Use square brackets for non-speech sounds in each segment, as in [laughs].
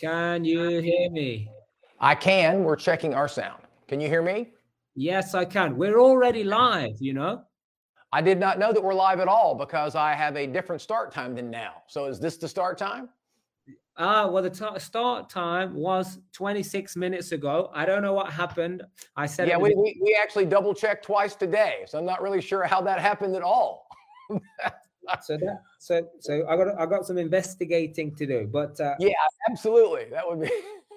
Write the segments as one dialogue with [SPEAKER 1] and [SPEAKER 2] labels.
[SPEAKER 1] Can you hear me?
[SPEAKER 2] I can. We're checking our sound. Can you hear me?
[SPEAKER 1] Yes, I can. We're already live, you know?
[SPEAKER 2] I did not know that we're live at all because I have a different start time than now. So is this the start time?
[SPEAKER 1] Ah, uh, well, the t- start time was 26 minutes ago. I don't know what happened. I said,
[SPEAKER 2] yeah, we, we, we actually double checked twice today. So I'm not really sure how that happened at all. [laughs]
[SPEAKER 1] so that, so so I got I got some investigating to do. But uh,
[SPEAKER 2] yeah, absolutely, that would be.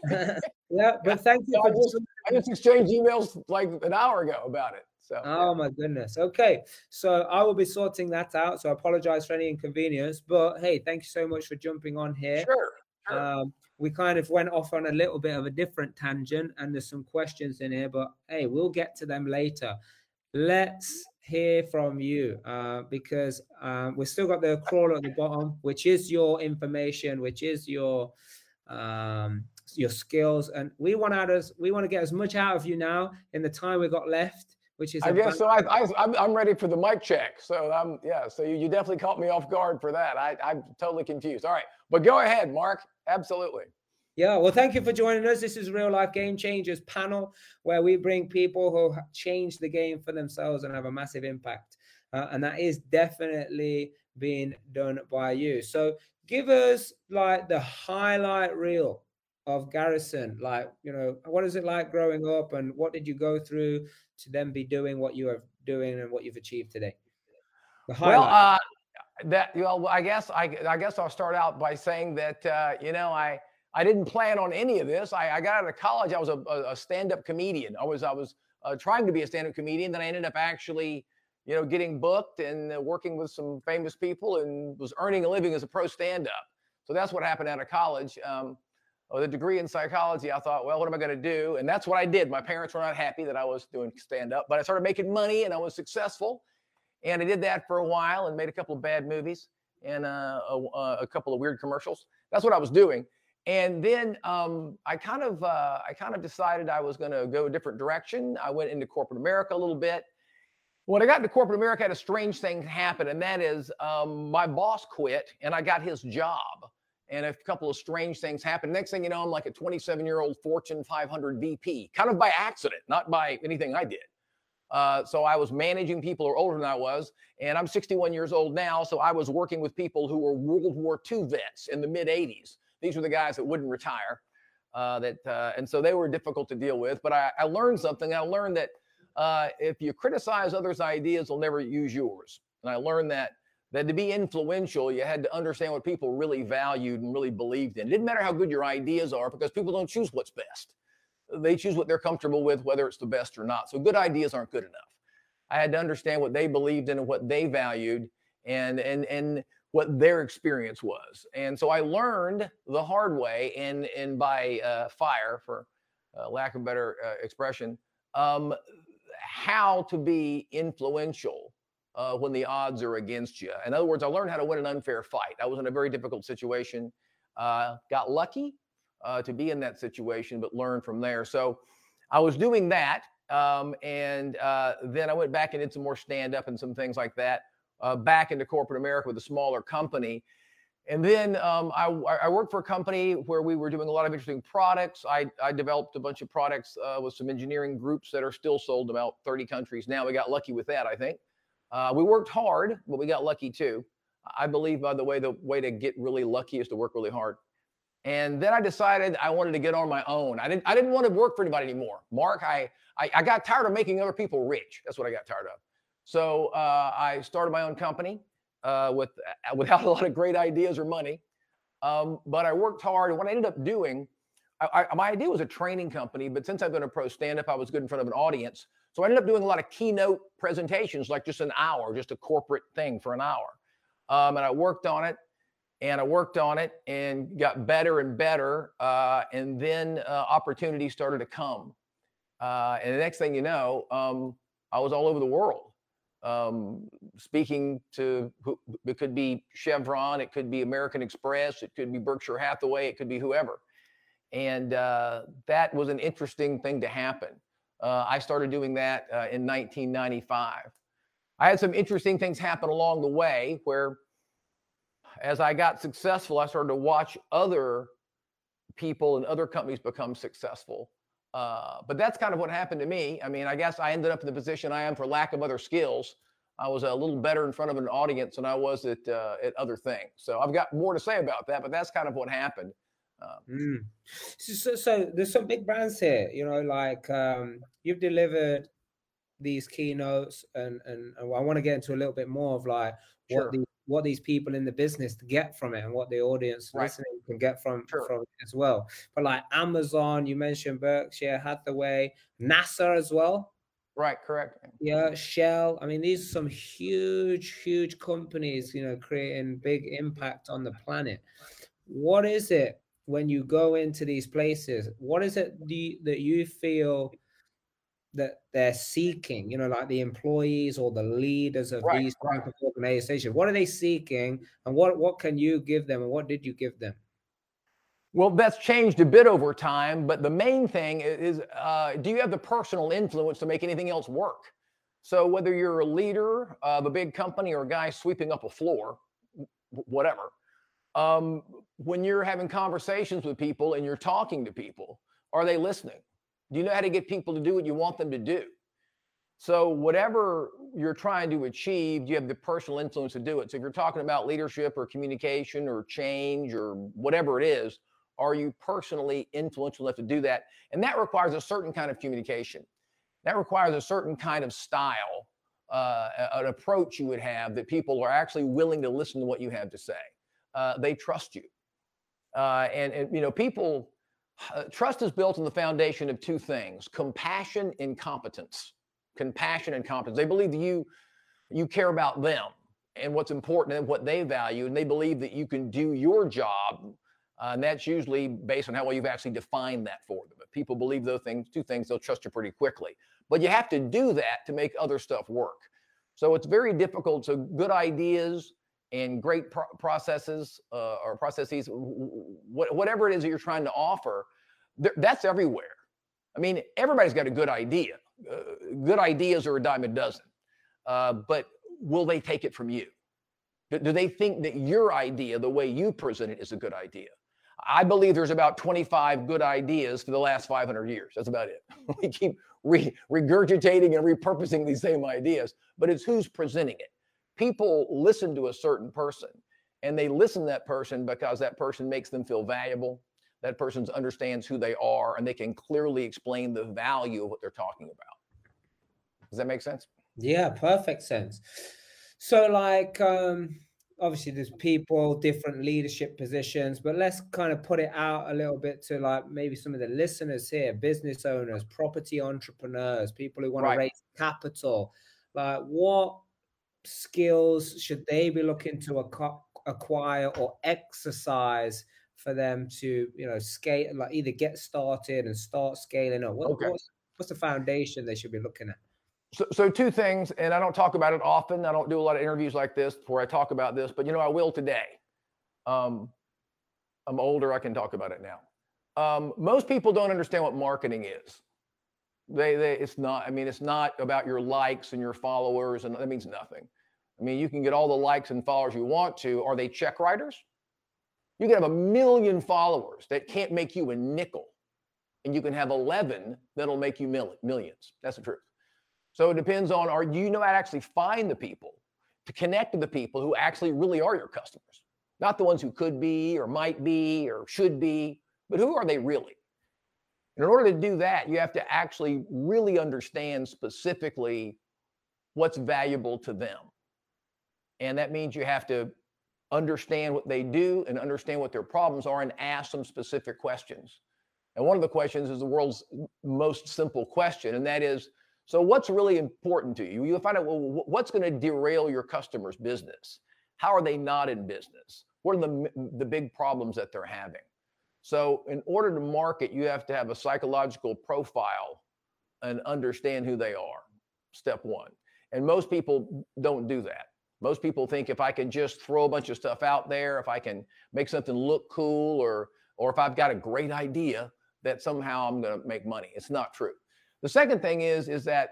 [SPEAKER 2] [laughs]
[SPEAKER 1] yeah, but [laughs] thank you.
[SPEAKER 2] I just, I just exchanged emails like an hour ago about it. So,
[SPEAKER 1] oh yeah. my goodness. Okay, so I will be sorting that out. So I apologize for any inconvenience, but hey, thank you so much for jumping on here.
[SPEAKER 2] Sure. sure.
[SPEAKER 1] Um, we kind of went off on a little bit of a different tangent, and there's some questions in here, but hey, we'll get to them later. Let's hear from you uh, because uh, we've still got the crawler at the bottom, which is your information, which is your um, your skills, and we want out as we want to get as much out of you now in the time we've got left. Which is
[SPEAKER 2] I guess so. I, I I'm ready for the mic check. So I'm yeah. So you, you definitely caught me off guard for that. I I'm totally confused. All right, but go ahead, Mark. Absolutely.
[SPEAKER 1] Yeah, well, thank you for joining us. This is Real Life Game Changers panel, where we bring people who change the game for themselves and have a massive impact. Uh, and that is definitely being done by you. So give us like the highlight reel of Garrison. Like, you know, what is it like growing up and what did you go through to then be doing what you are doing and what you've achieved today?
[SPEAKER 2] well, uh, that, well, I guess, I, I guess I'll start out by saying that, uh, you know, I, I didn't plan on any of this. I, I got out of college. I was a, a stand-up comedian. I was I was uh, trying to be a stand-up comedian. Then I ended up actually, you know, getting booked and uh, working with some famous people and was earning a living as a pro stand-up. So that's what happened out of college. Um, with a degree in psychology, I thought, well, what am I going to do? And that's what I did. My parents were not happy that I was doing stand-up, but I started making money and I was successful. And I did that for a while and made a couple of bad movies and uh, a, a couple of weird commercials. That's what I was doing. And then um, I kind of uh, I kind of decided I was going to go a different direction. I went into corporate America a little bit. When I got into corporate America, I had a strange thing happen, and that is um, my boss quit, and I got his job. And a couple of strange things happened. Next thing you know, I'm like a 27 year old Fortune 500 VP, kind of by accident, not by anything I did. Uh, so I was managing people who are older than I was, and I'm 61 years old now. So I was working with people who were World War II vets in the mid 80s. These were the guys that wouldn't retire. Uh, that uh, and so they were difficult to deal with. But I, I learned something. I learned that uh, if you criticize others' ideas, they'll never use yours. And I learned that that to be influential, you had to understand what people really valued and really believed in. It didn't matter how good your ideas are because people don't choose what's best. They choose what they're comfortable with, whether it's the best or not. So good ideas aren't good enough. I had to understand what they believed in and what they valued, and and and what their experience was. And so I learned the hard way and, and by uh, fire, for uh, lack of better uh, expression, um, how to be influential uh, when the odds are against you. In other words, I learned how to win an unfair fight. I was in a very difficult situation, uh, got lucky uh, to be in that situation, but learned from there. So I was doing that. Um, and then I went back and did some more stand up and some things like that uh, back into corporate America with a smaller company. And then um, I, I, worked for a company where we were doing a lot of interesting products. I, I developed a bunch of products uh, with some engineering groups that are still sold in about 30 countries now. We got lucky with that, I think. Uh, we worked hard, but we got lucky too. I believe, by the way, the way to get really lucky is to work really hard. And then I decided I wanted to get on my own. I didn't. I didn't want to work for anybody anymore. Mark, I, I, I got tired of making other people rich. That's what I got tired of. So uh, I started my own company uh, with uh, without [laughs] a lot of great ideas or money, um, but I worked hard. And what I ended up doing, I, I, my idea was a training company, but since I've been a pro stand-up, I was good in front of an audience. So I ended up doing a lot of keynote presentations, like just an hour, just a corporate thing for an hour. Um, and I worked on it, and I worked on it, and got better and better. Uh, and then uh, opportunities started to come. Uh, and the next thing you know, um, I was all over the world um, speaking to who it could be Chevron, it could be American Express, it could be Berkshire Hathaway, it could be whoever. And uh, that was an interesting thing to happen. Uh, I started doing that uh, in 1995. I had some interesting things happen along the way where, as I got successful, I started to watch other people and other companies become successful. Uh, but that's kind of what happened to me. I mean, I guess I ended up in the position I am for lack of other skills. I was a little better in front of an audience than I was at uh, at other things. So I've got more to say about that, but that's kind of what happened.
[SPEAKER 1] Um, mm. so, so, there's some big brands here, you know, like um, you've delivered these keynotes, and, and, and I want to get into a little bit more of like sure. what these what these people in the business get from it and what the audience right. listening can get from sure. from it as well. But like Amazon, you mentioned Berkshire Hathaway, NASA as well.
[SPEAKER 2] Right, correct.
[SPEAKER 1] Yeah, Shell. I mean, these are some huge, huge companies, you know, creating big impact on the planet. What is it when you go into these places? What is it you, that you feel that they're seeking, you know, like the employees or the leaders of right, these right. of organizations? What are they seeking, and what what can you give them, and what did you give them?
[SPEAKER 2] Well, that's changed a bit over time, but the main thing is, uh, do you have the personal influence to make anything else work? So whether you're a leader of a big company or a guy sweeping up a floor, whatever, um, when you're having conversations with people and you're talking to people, are they listening? Do you know how to get people to do what you want them to do? So, whatever you're trying to achieve, you have the personal influence to do it. So, if you're talking about leadership or communication or change or whatever it is, are you personally influential enough to do that? And that requires a certain kind of communication. That requires a certain kind of style, uh, an approach you would have that people are actually willing to listen to what you have to say. Uh, they trust you. Uh, and, and, you know, people, uh, trust is built on the foundation of two things compassion and competence. Compassion and competence. They believe that you you care about them and what's important and what they value and they believe that you can do your job uh, and that's usually based on how well you've actually defined that for them. If people believe those things two things they'll trust you pretty quickly. But you have to do that to make other stuff work. So it's very difficult. So good ideas and great pro- processes uh, or processes, wh- whatever it is that you're trying to offer, th- that's everywhere. I mean, everybody's got a good idea. Uh, good ideas are a dime a dozen. Uh, but will they take it from you? Do, do they think that your idea, the way you present it, is a good idea? I believe there's about 25 good ideas for the last 500 years. That's about it. [laughs] we keep re- regurgitating and repurposing these same ideas, but it's who's presenting it people listen to a certain person and they listen to that person because that person makes them feel valuable. That person understands who they are and they can clearly explain the value of what they're talking about. Does that make sense?
[SPEAKER 1] Yeah perfect sense. So like um obviously there's people different leadership positions but let's kind of put it out a little bit to like maybe some of the listeners here business owners property entrepreneurs people who want right. to raise capital. Like what skills should they be looking to acquire or exercise for them to you know scale like either get started and start scaling up? What, okay. what's, what's the foundation they should be looking at?
[SPEAKER 2] So, so two things and i don't talk about it often. I don't do a lot of interviews like this where i talk about this but you know i will today. Um, i'm older. I can talk about it now. Um, most people don't understand what marketing is they, they, it's not, I mean, it's not about your likes and your followers, and that means nothing. I mean, you can get all the likes and followers you want to. Are they check writers? You can have a million followers that can't make you a nickel, and you can have 11 that'll make you millions. That's the truth. So it depends on are you know how to actually find the people to connect to the people who actually really are your customers, not the ones who could be or might be or should be, but who are they really? In order to do that, you have to actually really understand specifically what's valuable to them. And that means you have to understand what they do and understand what their problems are and ask some specific questions. And one of the questions is the world's most simple question, and that is so, what's really important to you? You'll find out well, what's going to derail your customer's business? How are they not in business? What are the, the big problems that they're having? So, in order to market, you have to have a psychological profile and understand who they are. Step one. And most people don't do that. Most people think if I can just throw a bunch of stuff out there, if I can make something look cool, or or if I've got a great idea, that somehow I'm going to make money. It's not true. The second thing is is that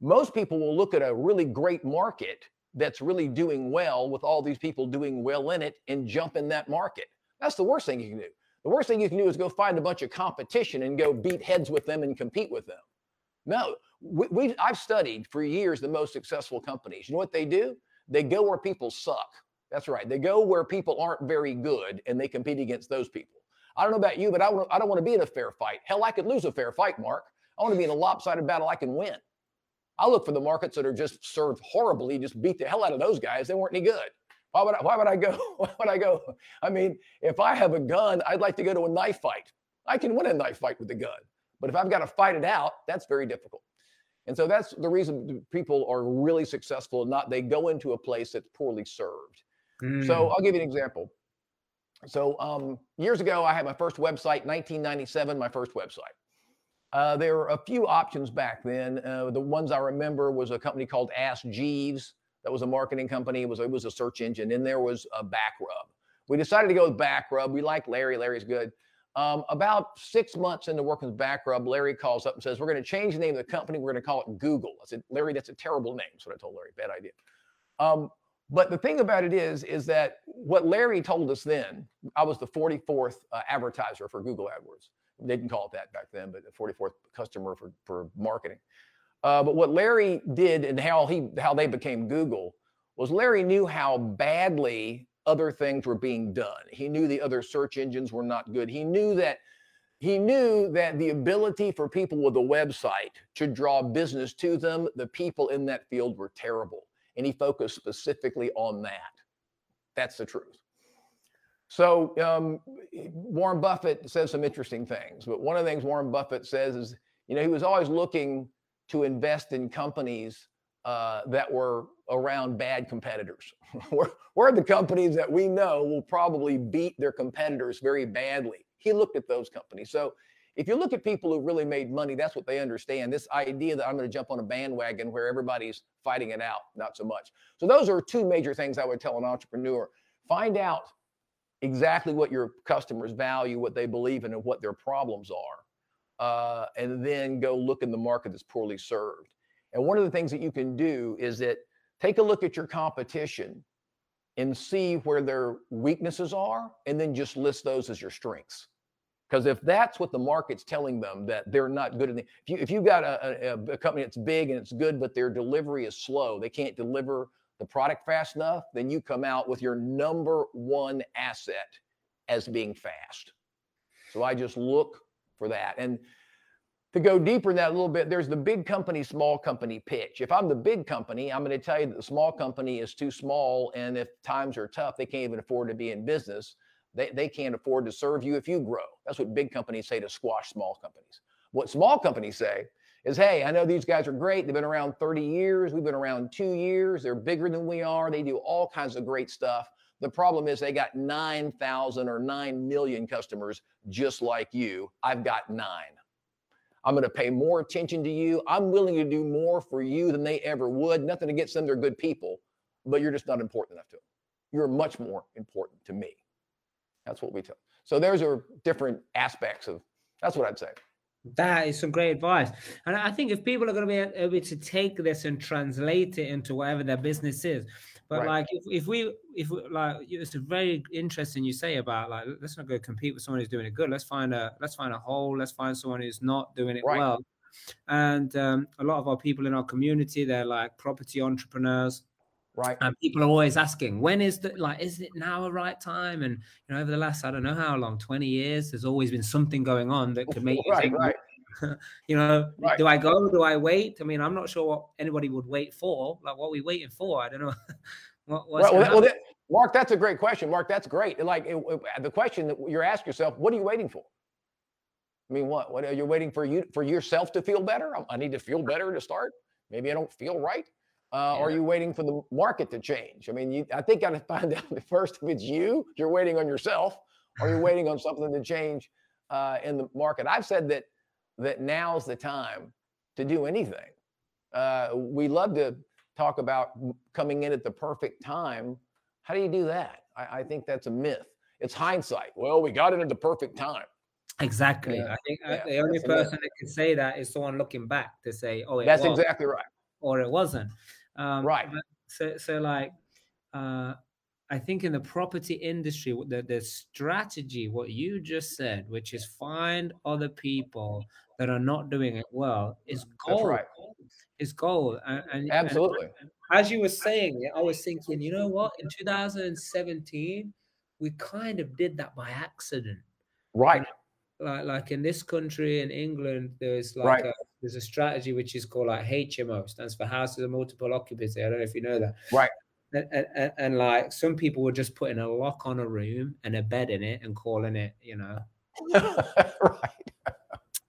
[SPEAKER 2] most people will look at a really great market that's really doing well with all these people doing well in it and jump in that market. That's the worst thing you can do The worst thing you can do is go find a bunch of competition and go beat heads with them and compete with them. No, we, we I've studied for years the most successful companies. You know what they do? They go where people suck. That's right. They go where people aren't very good and they compete against those people. I don't know about you, but I, I don't want to be in a fair fight. Hell, I could lose a fair fight, Mark. I want to be in a lopsided battle I can win. I look for the markets that are just served horribly, just beat the hell out of those guys. They weren't any good. Why would I, why would I go? [laughs] Why would I go? I mean, if I have a gun, I'd like to go to a knife fight. I can win a knife fight with a gun. But if I've got to fight it out, that's very difficult. And so that's the reason people are really successful. And not they go into a place that's poorly served. Mm. So I'll give you an example. So um, years ago, I had my first website, 1997, my first website. Uh, there were a few options back then. Uh, the ones I remember was a company called Ask Jeeves. That was a marketing company. It was it was a search engine. And there was a Backrub. We decided to go with Backrub. We like Larry. Larry's good. Um, about six months into working with Backrub, Larry calls up and says, "We're going to change the name of the company. We're going to call it Google." I said, "Larry, that's a terrible name." What I told Larry. Bad idea. Um, but the thing about it is, is that what Larry told us then, I was the 44th uh, advertiser for Google AdWords. They didn't call it that back then, but the 44th customer for, for marketing. Uh, but what Larry did and how he how they became Google was Larry knew how badly other things were being done. He knew the other search engines were not good. He knew that he knew that the ability for people with a website to draw business to them, the people in that field were terrible and he focused specifically on that. That's the truth. So um, Warren Buffett says some interesting things, but one of the things Warren Buffett says is, you know, he was always looking to invest in companies uh, that were around bad competitors. [laughs] where, are the companies that we know will probably beat their competitors very badly? He looked at those companies. So if you look at people who really made money, that's what they understand. This idea that I'm going to jump on a bandwagon where everybody's fighting it out, not so much. So those are two major things I would tell an entrepreneur. Find out exactly what your customers value, what they believe in, and what their problems are. Uh, and then go look in the market that's poorly served. And one of the things that you can do is that take a look at your competition and see where their weaknesses are, and then just list those as your strengths. Because if that's what the market's telling them that they're not good, at if you if you've got a, a, a company that's big and it's good, but their delivery is slow, they can't deliver the product fast enough, then you come out with your number one asset as being fast. So I just look for that. And to go deeper in that a little bit, there's the big company, small company pitch. If I'm the big company, I'm going to tell you that the small company is too small. And if times are tough, they can't even afford to be in business. They, they can't afford to serve you if you grow. That's what big companies say to squash small companies. What small companies say is, hey, I know these guys are great. They've been around 30 years. We've been around two years. They're bigger than we are. They do all kinds of great stuff. The problem is they got 9,000 or 9 million customers just like you. I've got nine. I'm going to pay more attention to you. I'm willing to do more for you than they ever would. Nothing against them. They're good people, but you're just not important enough to them. You're much more important to me. That's what we tell. So those are different aspects of. That's what I'd say.
[SPEAKER 1] That is some great advice, and I think if people are going to be able to take this and translate it into whatever their business is, but right. like if, if we if we, like it's very interesting you say about like let's not go compete with someone who's doing it good. Let's find a let's find a hole. Let's find someone who's not doing it right. well. And um, a lot of our people in our community, they're like property entrepreneurs
[SPEAKER 2] Right.
[SPEAKER 1] And people are always asking, when is the like, is it now a right time? And you know, over the last, I don't know how long, 20 years, there's always been something going on that could make [laughs] you right, think, right. [laughs] you know, right. do I go? Do I wait? I mean, I'm not sure what anybody would wait for. Like, what are we waiting for? I don't know. [laughs]
[SPEAKER 2] what, well, well, that, Mark, that's a great question. Mark, that's great. Like it, it, the question that you're asking yourself, what are you waiting for? I mean, what? What are you waiting for you for yourself to feel better? I need to feel better to start. Maybe I don't feel right. Uh, yeah. Are you waiting for the market to change? I mean, you, I think I to [laughs] find out first if it's you, you're waiting on yourself, or you're waiting on something to change uh, in the market. I've said that that now's the time to do anything. Uh, we love to talk about coming in at the perfect time. How do you do that? I, I think that's a myth. It's hindsight. Well, we got it at the perfect time.
[SPEAKER 1] Exactly. Yeah. I think yeah, the only person that can say that is someone looking back to say, "Oh,
[SPEAKER 2] that's was. exactly right."
[SPEAKER 1] Or it wasn't.
[SPEAKER 2] Um, right.
[SPEAKER 1] So, so like, uh, I think in the property industry, the, the strategy, what you just said, which is find other people that are not doing it well, is gold. That's right. Is gold. And, and
[SPEAKER 2] absolutely.
[SPEAKER 1] And as you were saying it, I was thinking, you know what? In 2017, we kind of did that by accident.
[SPEAKER 2] Right.
[SPEAKER 1] Like, like in this country in England, there's like
[SPEAKER 2] right.
[SPEAKER 1] a, there's a strategy which is called like HMO, stands for houses of multiple occupancy. I don't know if you know that.
[SPEAKER 2] Right.
[SPEAKER 1] And, and, and, like some people were just putting a lock on a room and a bed in it and calling it, you know. [laughs] right.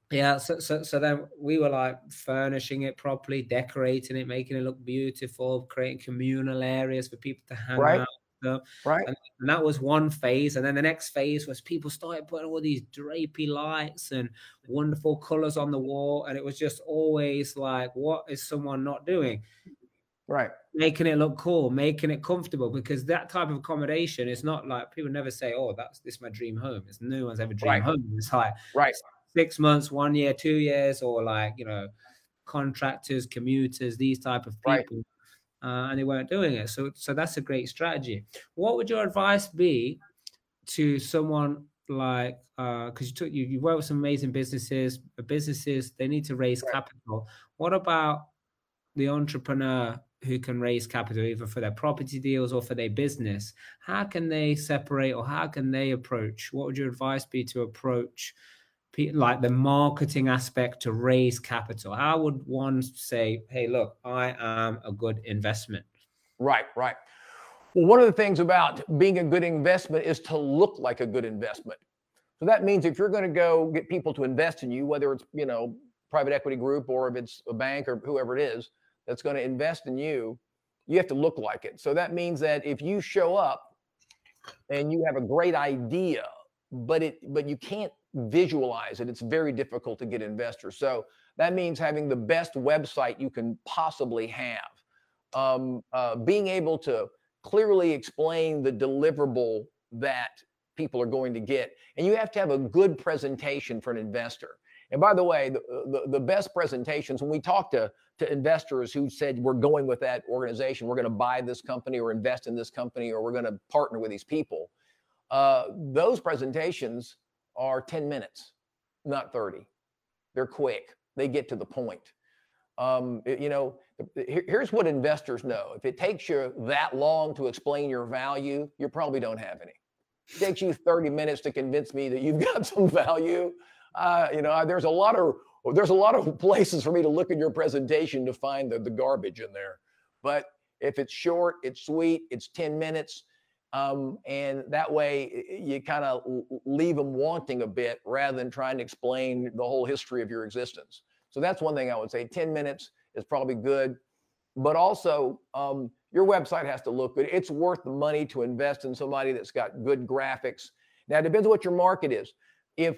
[SPEAKER 1] Yeah, so, so so then we were like furnishing it properly, decorating it, making it look beautiful, creating communal areas for people to hang
[SPEAKER 2] right.
[SPEAKER 1] out.
[SPEAKER 2] So, right.
[SPEAKER 1] And, and, that was one phase. And then the next phase was people started putting all these drapey lights and wonderful colors on the wall. And it was just always like, what is someone not doing?
[SPEAKER 2] Right.
[SPEAKER 1] Making it look cool, making it comfortable, because that type of accommodation is not like people never say, "Oh, that's this my dream home." It's no one's ever dream right. home. It's like
[SPEAKER 2] right,
[SPEAKER 1] six months, one year, two years, or like you know, contractors, commuters, these type of people, right. Uh, and they weren't doing it. So, so that's a great strategy. What would your advice be to someone like because uh, you took you you work with some amazing businesses, businesses they need to raise right. capital. What about the entrepreneur who can raise capital either for their property deals or for their business how can they separate or how can they approach what would your advice be to approach like the marketing aspect to raise capital. How would one say hey look i am a good investment
[SPEAKER 2] right right. Well one of the things about being a good investment is to look like a good investment. So that means if you're going to go get people to invest in you whether it's you know private equity group or if it's a bank or whoever it is that's going to invest in you, you have to look like it. So that means that if you show up and you have a great idea, but it but you can't visualize it, it's very difficult to get investors. So that means having the best website you can possibly have, um, uh, being able to clearly explain the deliverable that people are going to get, and you have to have a good presentation for an investor. And by the way, the, the, the best presentations, when we talk to, to investors who said, we're going with that organization, we're going to buy this company or invest in this company, or we're going to partner with these people, uh, those presentations are 10 minutes, not 30. They're quick, they get to the point. Um, you know, here, here's what investors know if it takes you that long to explain your value, you probably don't have any. It takes you 30 minutes to convince me that you've [laughs] got some value uh, you know, there's a lot of there's a lot of places for me to look at your presentation to find the, the garbage in there. But if it's short, it's sweet, it's 10 minutes. Um, and that way you kind of leave them wanting a bit rather than trying to explain the whole history of your existence. So that's one thing I would say 10 minutes is probably good. But also, um, your website has to look good. It's worth the money to invest in somebody that's got good graphics. Now, it depends on what your market is. If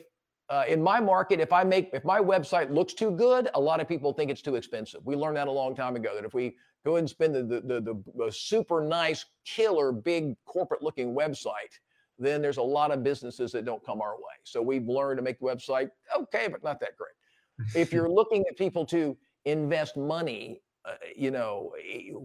[SPEAKER 2] uh, in my market, if I make if my website looks too good, a lot of people think it's too expensive. We learned that a long time ago that if we go and spend the the, the, the, the super nice, killer, big corporate looking website, then there's a lot of businesses that don't come our way. So we've learned to make the website okay, but not that great. if [laughs] you're looking at people to invest money, uh, you know,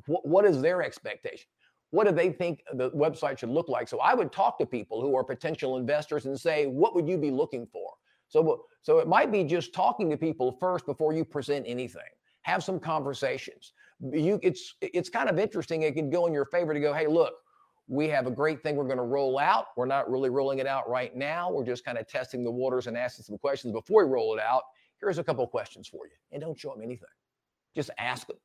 [SPEAKER 2] what, what is their expectation? What do they think the website should look like? So I would talk to people who are potential investors and say, what would you be looking for? So, so it might be just talking to people first before you present anything. Have some conversations. You, it's it's kind of interesting. It can go in your favor to go, hey, look, we have a great thing we're going to roll out. We're not really rolling it out right now. We're just kind of testing the waters and asking some questions before we roll it out. Here's a couple questions for you, and don't show them anything. Just ask them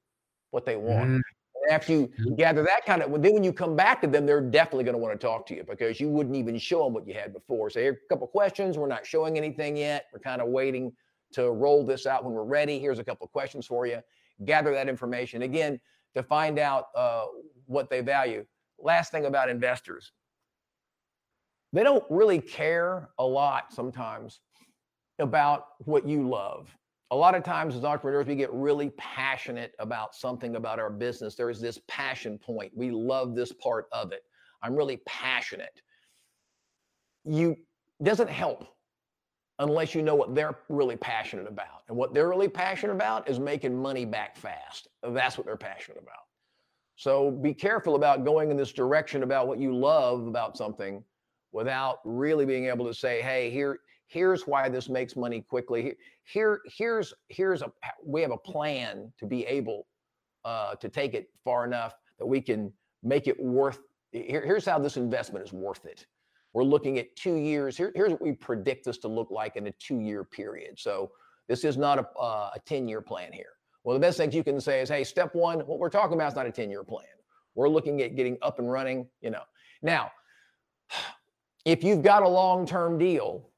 [SPEAKER 2] what they want. Mm-hmm after you mm-hmm. gather that kind of, then when you come back to them, they're definitely going to want to talk to you because you wouldn't even show them what you had before. So here a couple questions. We're not showing anything yet. We're kind of waiting to roll this out when we're ready. Here's a couple of questions for you. Gather that information again to find out uh, what they value. Last thing about investors, they don't really care a lot sometimes about what you love a lot of times as entrepreneurs, we get really passionate about something about our business. There is this passion point. We love this part of it. I'm really passionate. You doesn't help unless you know what they're really passionate about. And what they're really passionate about is making money back fast. That's what they're passionate about. So be careful about going in this direction about what you love about something without really being able to say, hey, here, here's why this makes money quickly. Here, here's here's a we have a plan to be able uh, to take it far enough that we can make it worth. Here, here's how this investment is worth it. We're looking at two years. Here, here's what we predict this to look like in a two-year period. So this is not a, uh, a 10-year plan here. Well, the best thing you can say is, hey, step one, what we're talking about is not a 10-year plan. We're looking at getting up and running, you know. Now, if you've got a long-term deal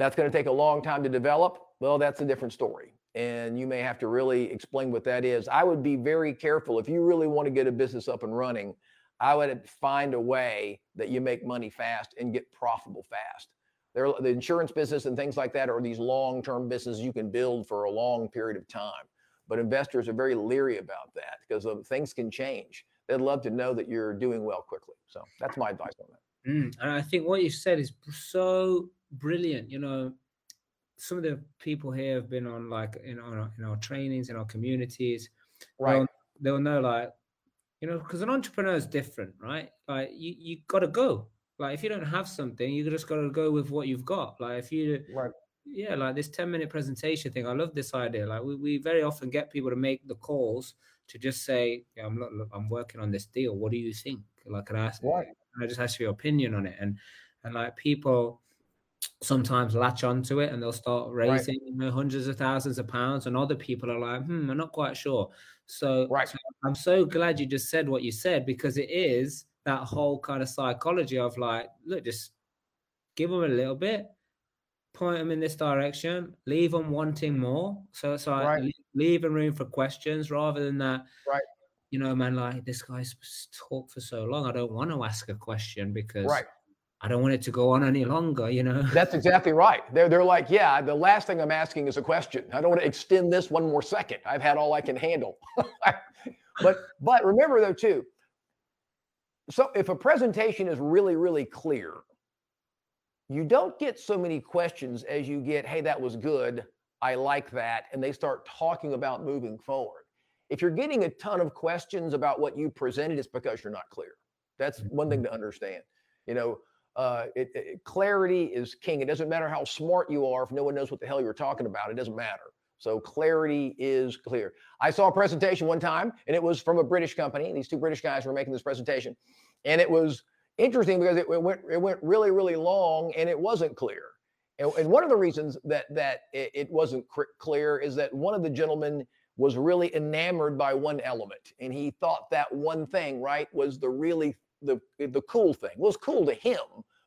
[SPEAKER 2] that's going to take a long time to develop, well, that's a different story. And you may have to really explain what that is. I would be very careful if you really want to get a business up and running. I would find a way that you make money fast and get profitable fast. There, the insurance business and things like that are these long-term businesses you can build for a long period of time. But investors are very leery about that because things can change. They'd love to know that you're doing well quickly. So that's my advice on that.
[SPEAKER 1] Mm, and I think what you said is so brilliant. You know, some of the people here have been on like in our in our trainings in our communities.
[SPEAKER 2] Right.
[SPEAKER 1] They'll, they'll know like, you know, because an entrepreneur is different, right? Like you you got to go. Like if you don't have something, you just got to go with what you've got. Like if you
[SPEAKER 2] right
[SPEAKER 1] yeah, like this 10 minute presentation thing. I love this idea. Like we, we very often get people to make the calls to just say, yeah, I'm not, I'm working on this deal. What do you think? Like, can I ask,
[SPEAKER 2] right.
[SPEAKER 1] can I just ask for your opinion on it? And, and like people sometimes latch onto it and they'll start raising right. you know, hundreds of thousands of pounds. And other people are like, hmm, I'm not quite sure. So,
[SPEAKER 2] right.
[SPEAKER 1] so I'm so glad you just said what you said because it is that whole kind of psychology of like, look, just give them a little bit point them in this direction, leave them wanting more. So so right. I leave a room for questions rather than that.
[SPEAKER 2] Right.
[SPEAKER 1] You know, man, like this guy's talked for so long. I don't want to ask a question because
[SPEAKER 2] right.
[SPEAKER 1] I don't want it to go on any longer, you know. [laughs]
[SPEAKER 2] That's exactly right. They're they're like, yeah, the last thing I'm asking is a question. I don't want to extend this one more second. I've had all I can handle. [laughs] but but remember though too. So if a presentation is really really clear, you don't get so many questions as you get, hey, that was good. I like that. And they start talking about moving forward. If you're getting a ton of questions about what you presented, it's because you're not clear. That's one thing to understand. You know, uh, it, it, clarity is king. It doesn't matter how smart you are if no one knows what the hell you're talking about. It doesn't matter. So clarity is clear. I saw a presentation one time, and it was from a British company. These two British guys were making this presentation, and it was interesting because it, it, went it went really really long and it wasn't clear. And, and one of the reasons that that it, it wasn't cr- clear is that one of the gentlemen was really enamored by one element, and he thought that one thing right was the really the the cool thing. Well, it was cool to him,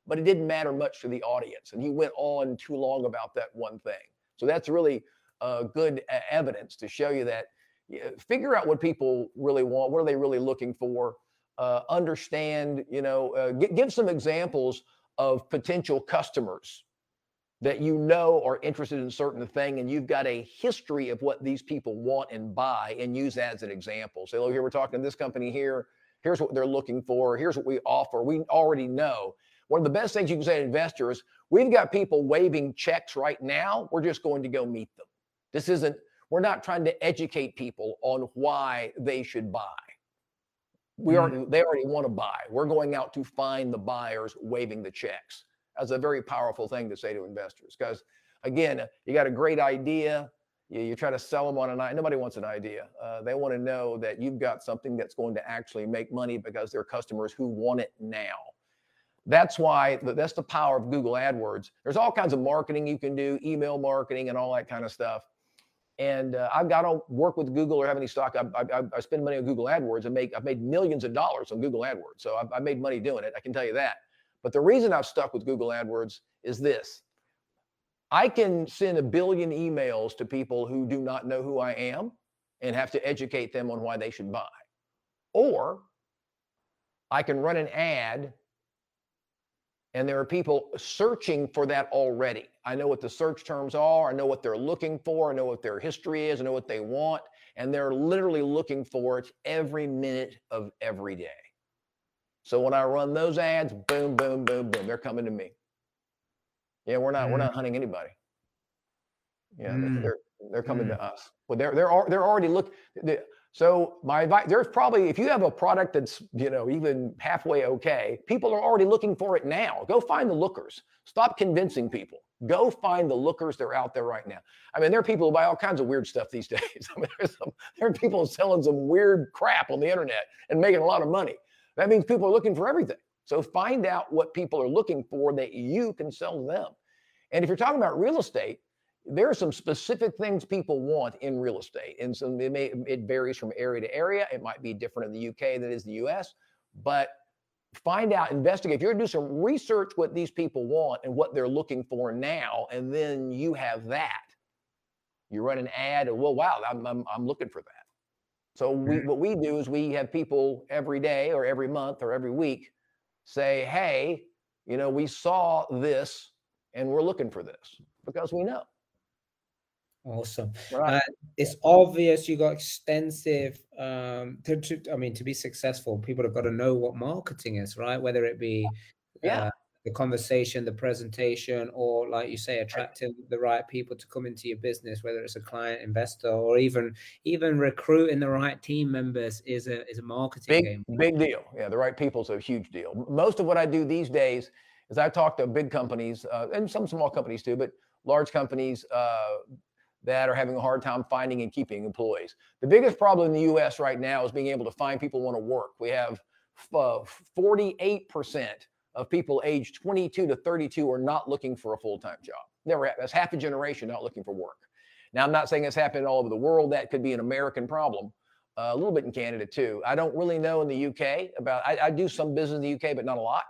[SPEAKER 2] but it didn't matter much to the audience, and he went on too long about that one thing. So that's really uh, good evidence to show you that. figure out what people really want. What are they really looking for? uh, understand, you know, uh, g- give some examples of potential customers that you know are interested in certain thing and you've got a history of what these people want and buy and use as an example. Say, oh, here we're talking to this company here. Here's what they're looking for. Here's what we offer. We already know. One of the best things you can say to investors, we've got people waving checks right now. We're just going to go meet them. This isn't, we're not trying to educate people on why they should buy we already mm-hmm. they already want to buy. We're going out to find the buyers waving the checks. That's a very powerful thing to say to investors because again, you got a great idea. You, you try to sell them on an idea. Nobody wants an idea. Uh, they want to know that you've got something that's going to actually make money because they're customers who want it now. That's why that's the power of Google AdWords. There's all kinds of marketing you can do, email marketing and all that kind of stuff and uh, I've got to work with Google or have any stock. I, I, I, spend money on Google AdWords and make I've made millions of dollars on Google AdWords. So I've, I've made money doing it. I can tell you that. But the reason I've stuck with Google AdWords is this: I can send a billion emails to people who do not know who I am and have to educate them on why they should buy, or I can run an ad and there are people searching for that already. I know what the search terms are. I know what they're looking for. I know what their history is. I know what they want. And they're literally looking for it every minute of every day. So when I run those ads, boom, boom, boom, boom, they're coming to me. Yeah, we're not, mm. we're not hunting anybody. Yeah, mm. they're, they're coming mm. to us. But they're, they're, they're already look. So my advice, there's probably if you have a product that's you know even halfway okay, people are already looking for it now. Go find the lookers. Stop convincing people. Go find the lookers. They're out there right now. I mean, there are people who buy all kinds of weird stuff these [laughs] days. I mean, some, there are people selling some weird crap on the internet and making a lot of money. That means people are looking for everything. So find out what people are looking for that you can sell them. And if you're talking about real estate, there are some specific things people want in real estate, and so it may it varies from area to area. It might be different in the UK than it is the US, but find out, investigate. If you're gonna do some research what these people want and what they're looking for now, and then you have that. You run an ad, and well, wow, I'm I'm, I'm looking for that. So we, mm-hmm. what we do is we have people every day or every month or every week say, hey, you know, we saw this and we're looking for this because we know.
[SPEAKER 1] Awesome. Right. Uh, it's obvious you got extensive. Um, to, to, I mean, to be successful, people have got to know what marketing is, right? Whether it be yeah. Uh, the conversation, the presentation, or like you say, attracting the right people to come into your business, whether it's a client, investor, or even even recruiting the right team members is a is a marketing
[SPEAKER 2] big,
[SPEAKER 1] game.
[SPEAKER 2] Big deal. Yeah, the right people is a huge deal. Most of what I do these days is I talk to big companies uh, and some small companies too, but large companies. Uh, that are having a hard time finding and keeping employees. The biggest problem in the US right now is being able to find people who want to work. We have uh, 48% of people aged 22 to 32 are not looking for a full-time job. Never that's half a generation not looking for work. Now I'm not saying it's happening all over the world. That could be an American problem. Uh, a little bit in Canada too. I don't really know in the UK about. I, I do some business in the UK, but not a lot.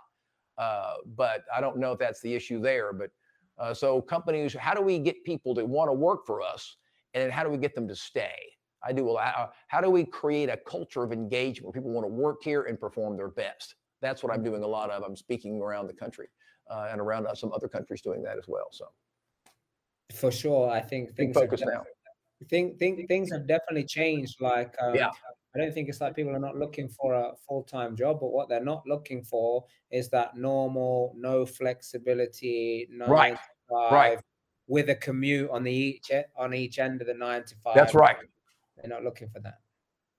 [SPEAKER 2] Uh, but I don't know if that's the issue there. But uh, so companies, how do we get people to want to work for us, and how do we get them to stay? I do. Uh, how do we create a culture of engagement where people want to work here and perform their best? That's what I'm doing a lot of. I'm speaking around the country uh, and around uh, some other countries doing that as well. So,
[SPEAKER 1] for sure, I think things
[SPEAKER 2] focus now.
[SPEAKER 1] Think, think things have definitely changed. Like, um, yeah. I don't think it's like people are not looking for a full time job, but what they're not looking for is that normal, no flexibility, nine right. five, right. with a commute on the each on each end of the nine to five.
[SPEAKER 2] That's right.
[SPEAKER 1] They're not looking for that.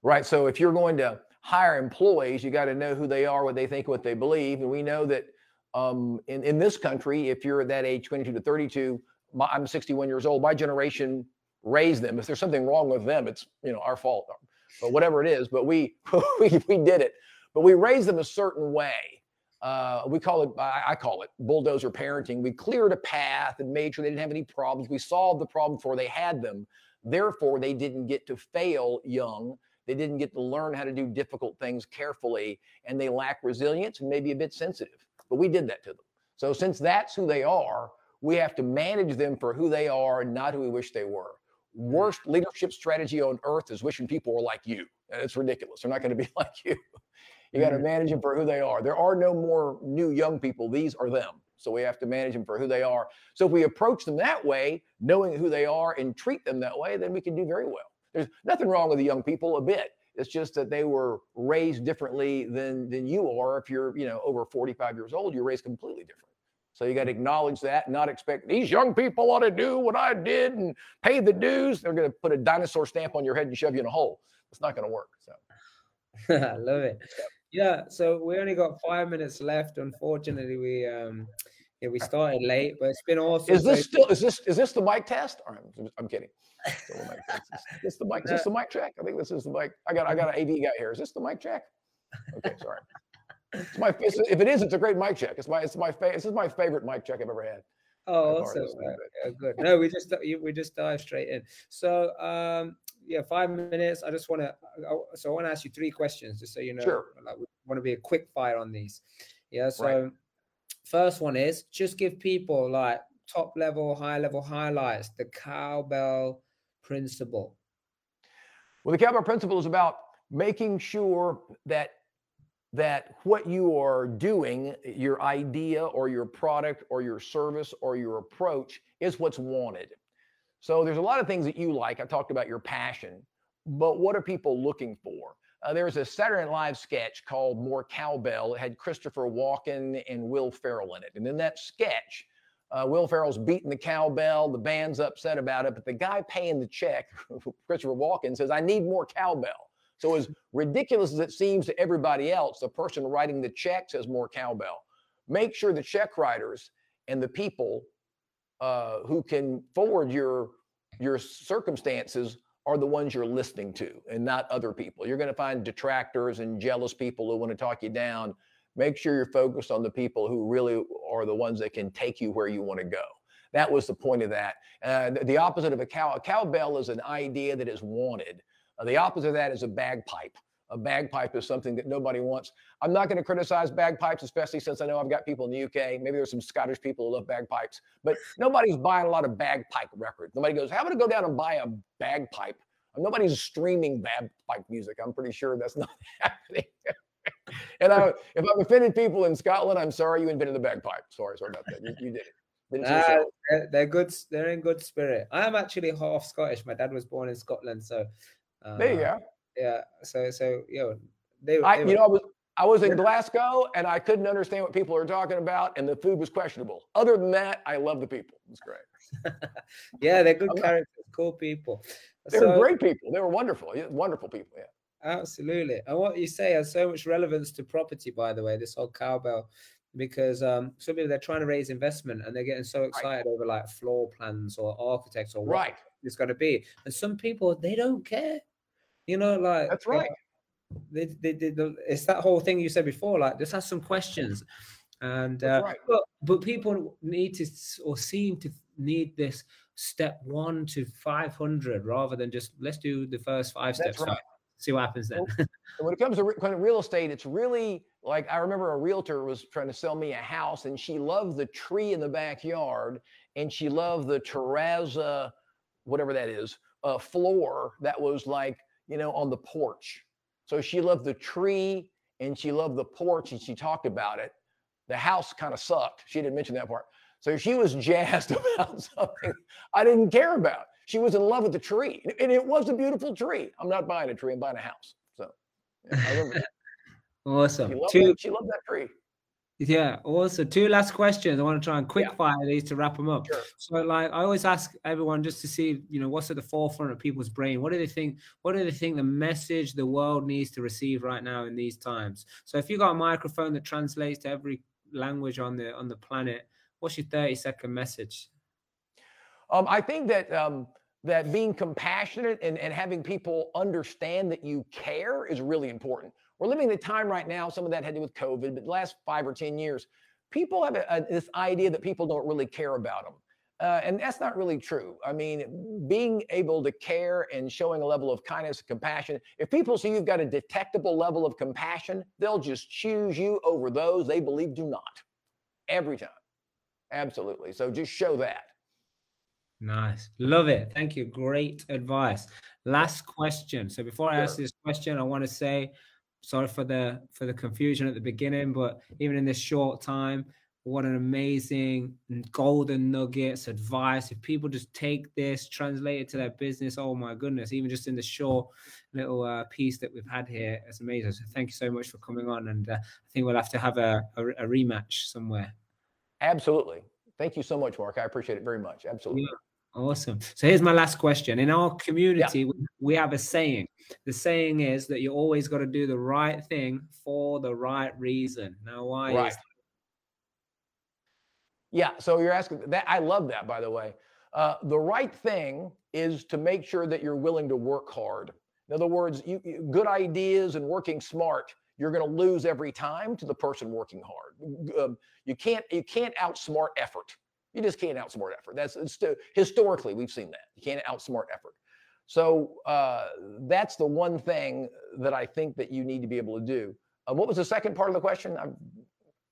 [SPEAKER 2] Right. So if you're going to hire employees, you got to know who they are, what they think, what they believe, and we know that um, in in this country, if you're at that age, 22 to 32, my, I'm 61 years old. My generation raised them. If there's something wrong with them, it's you know our fault but whatever it is. But we [laughs] we, we did it. But we raised them a certain way. Uh, we call it, I call it bulldozer parenting. We cleared a path and made sure they didn't have any problems. We solved the problem before they had them. Therefore, they didn't get to fail young. They didn't get to learn how to do difficult things carefully, and they lack resilience and maybe a bit sensitive. But we did that to them. So, since that's who they are, we have to manage them for who they are and not who we wish they were worst leadership strategy on earth is wishing people were like you. It's ridiculous. They're not going to be [laughs] like you. You got to mm-hmm. manage them for who they are. There are no more new young people. These are them. So we have to manage them for who they are. So if we approach them that way, knowing who they are and treat them that way, then we can do very well. There's nothing wrong with the young people a bit. It's just that they were raised differently than than you are. If you're, you know, over 45 years old, you're raised completely different. So you got to acknowledge that, not expect these young people ought to do what I did and pay the dues. They're going to put a dinosaur stamp on your head and shove you in a hole. It's not going to work.
[SPEAKER 1] So [laughs] I love it. Yeah. So we only got five minutes left. Unfortunately, we um yeah we started late, but it's been awesome.
[SPEAKER 2] Is this still is this is this the mic test? I'm, I'm kidding. Is this the mic? Is this [laughs] the mic check? I think this is the mic. I got I got an AV guy here. Is this the mic check? Okay, sorry. It's my it's, if it is, it's a great mic check. It's my it's my fa- this is my favorite mic check I've ever had.
[SPEAKER 1] Oh, awesome. Yeah, good. No, we just we just dive straight in. So um yeah, five minutes. I just want to so I want to ask you three questions just so you know.
[SPEAKER 2] Sure.
[SPEAKER 1] Like, we want to be a quick fire on these. Yeah. So right. first one is just give people like top level, high level highlights. The cowbell principle.
[SPEAKER 2] Well, the cowbell principle is about making sure that that what you are doing, your idea or your product or your service or your approach is what's wanted. So there's a lot of things that you like. I talked about your passion, but what are people looking for? Uh, there's a Saturday Night Live sketch called More Cowbell. It had Christopher Walken and Will Ferrell in it. And in that sketch, uh, Will Ferrell's beating the cowbell. The band's upset about it, but the guy paying the check, [laughs] Christopher Walken, says, I need more cowbell. So as ridiculous as it seems to everybody else, the person writing the checks has more cowbell. Make sure the check writers and the people uh, who can forward your your circumstances are the ones you're listening to and not other people. You're going to find detractors and jealous people who want to talk you down. Make sure you're focused on the people who really are the ones that can take you where you want to go. That was the point of that. Uh, the opposite of a cow, a cowbell is an idea that is wanted. Uh, the opposite of that is a bagpipe. A bagpipe is something that nobody wants. I'm not going to criticize bagpipes, especially since I know I've got people in the UK. Maybe there's some Scottish people who love bagpipes, but nobody's buying a lot of bagpipe records. Nobody goes, How about to go down and buy a bagpipe? Nobody's streaming bagpipe music. I'm pretty sure that's not [laughs] happening. And I, if I've offended people in Scotland, I'm sorry you invented the bagpipe. Sorry, sorry about that. You, you did it.
[SPEAKER 1] Uh, they're, they're, good. They're in good spirit. I am actually half Scottish. My dad was born in Scotland, so
[SPEAKER 2] uh, there you go.
[SPEAKER 1] Yeah. So so you know, they,
[SPEAKER 2] I, they you know, I was I was in Glasgow and I couldn't understand what people were talking about, and the food was questionable. Other than that, I love the people. It's great. [laughs]
[SPEAKER 1] yeah, they're good characters, cool people.
[SPEAKER 2] They're so, great people. They were wonderful, wonderful people. Yeah.
[SPEAKER 1] Absolutely. And what you say has so much relevance to property, by the way, this whole cowbell, because um, some people they're trying to raise investment and they're getting so excited right. over like floor plans or architects or what right. it's going to be. And some people they don't care. You know, like
[SPEAKER 2] that's right.
[SPEAKER 1] They, they, they, they, it's that whole thing you said before. Like, just ask some questions, and uh, right. but but people need to or seem to need this step one to five hundred rather than just let's do the first five that's steps. Right. See what happens then. [laughs]
[SPEAKER 2] when it comes to re- kind of real estate, it's really like I remember a realtor was trying to sell me a house, and she loved the tree in the backyard, and she loved the terrazzo, whatever that is, uh, floor that was like you know, on the porch. So she loved the tree and she loved the porch and she talked about it. The house kind of sucked. She didn't mention that part. So she was [laughs] jazzed [laughs] about something I didn't care about. She was in love with the tree, and it was a beautiful tree. I'm not buying a tree; I'm buying a house. So yeah, I [laughs]
[SPEAKER 1] awesome.
[SPEAKER 2] She loved, Two, that, she loved that tree.
[SPEAKER 1] Yeah. Also, two last questions. I want to try and quick yeah. fire these to wrap them up. Sure. So, like, I always ask everyone just to see, you know, what's at the forefront of people's brain. What do they think? What do they think the message the world needs to receive right now in these times? So, if you got a microphone that translates to every language on the on the planet, what's your thirty second message?
[SPEAKER 2] Um, I think that um, that being compassionate and, and having people understand that you care is really important. We're living the time right now, some of that had to do with COVID, but the last five or 10 years, people have a, a, this idea that people don't really care about them. Uh, and that's not really true. I mean, being able to care and showing a level of kindness and compassion, if people see you've got a detectable level of compassion, they'll just choose you over those they believe do not. Every time. Absolutely. So just show that.
[SPEAKER 1] Nice. Love it. Thank you. Great advice. Last question. So before I ask this question, I want to say sorry for the for the confusion at the beginning, but even in this short time, what an amazing golden nuggets advice. If people just take this, translate it to their business, oh my goodness, even just in the short little uh, piece that we've had here, it's amazing. So thank you so much for coming on, and uh, I think we'll have to have a, a, a, rematch somewhere.
[SPEAKER 2] Absolutely. Thank you so much, Mark. I appreciate it very much. Absolutely. Yeah.
[SPEAKER 1] Awesome. So here's my last question. In our community, yeah. we have a saying. The saying is that you always got to do the right thing for the right reason. Now, why right. is?
[SPEAKER 2] Yeah. So you're asking that. I love that, by the way. Uh, the right thing is to make sure that you're willing to work hard. In other words, you, you, good ideas and working smart, you're going to lose every time to the person working hard. Um, you can't you can't outsmart effort. You just can't outsmart effort. That's historically we've seen that. You can't outsmart effort. So uh, that's the one thing that I think that you need to be able to do. Uh, what was the second part of the question? I'm,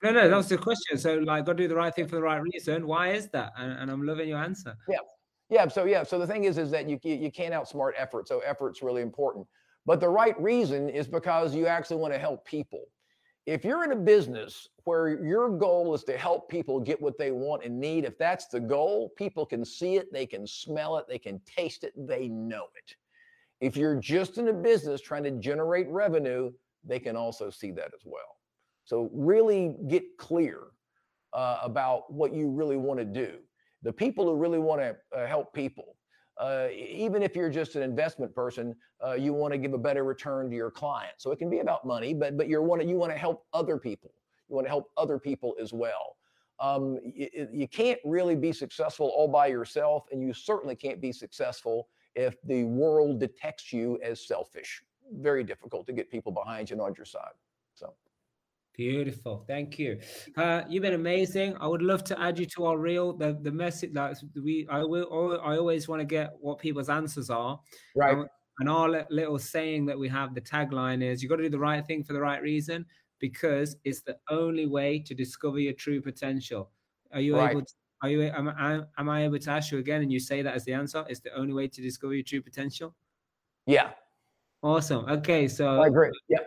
[SPEAKER 1] no, no, that was the question. So, like, got to do the right thing for the right reason. Why is that? And, and, I'm loving your answer.
[SPEAKER 2] Yeah, yeah. So, yeah. So the thing is, is that you you can't outsmart effort. So effort's really important. But the right reason is because you actually want to help people if you're in a business where your goal is to help people get what they want and need, if that's the goal, people can see it, they can smell it, they can taste it, they know it. If you're just in a business trying to generate revenue, they can also see that as well. So, really get clear uh, about what you really want to do. The people who really want to uh, help people, uh, even if you're just an investment person, uh, you want to give a better return to your client. So it can be about money, but but you're want you want to help other people. You want to help other people as well. Um, you, you can't really be successful all by yourself, and you certainly can't be successful if the world detects you as selfish. Very difficult to get people behind you and on your side.
[SPEAKER 1] Beautiful, thank you. Uh, you've been amazing. I would love to add you to our reel. The the message that we I will I always want to get what people's answers are.
[SPEAKER 2] Right.
[SPEAKER 1] And, and our little saying that we have, the tagline is: you got to do the right thing for the right reason because it's the only way to discover your true potential. Are you right. able? To, are you? Am, am, am I able to ask you again? And you say that as the answer. It's the only way to discover your true potential.
[SPEAKER 2] Yeah.
[SPEAKER 1] Awesome. Okay, so
[SPEAKER 2] I agree. Yeah.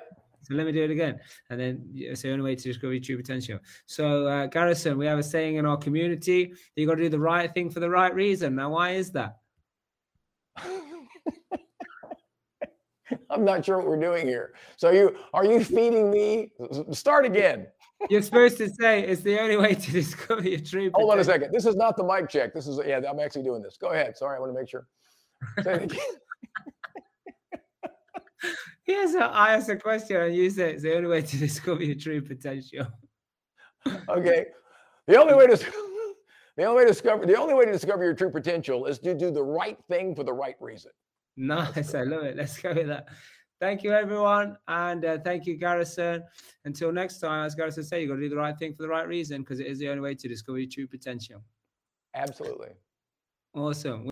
[SPEAKER 1] So let me do it again. And then it's the only way to discover your true potential. So, uh, Garrison, we have a saying in our community you got to do the right thing for the right reason. Now, why is that?
[SPEAKER 2] I'm not sure what we're doing here. So you are you feeding me? Start again.
[SPEAKER 1] You're supposed to say it's the only way to [laughs] discover your true.
[SPEAKER 2] Hold on a second. This is not the mic check. This is yeah. I'm actually doing this. Go ahead. Sorry, I want to make sure. [laughs] [laughs]
[SPEAKER 1] Yes, I asked a question and you said it's the only way to [laughs] discover your true potential.
[SPEAKER 2] okay. The only way to the only way to discover the only way to discover your true potential is to do the right thing for the right reason.
[SPEAKER 1] Nice. I love it. Let's go with that. Thank you, everyone. And uh, thank you, Garrison. Until next time, as Garrison said, you got to do the right thing for the right reason because it is the only way to discover your true potential.
[SPEAKER 2] Absolutely.
[SPEAKER 1] Awesome.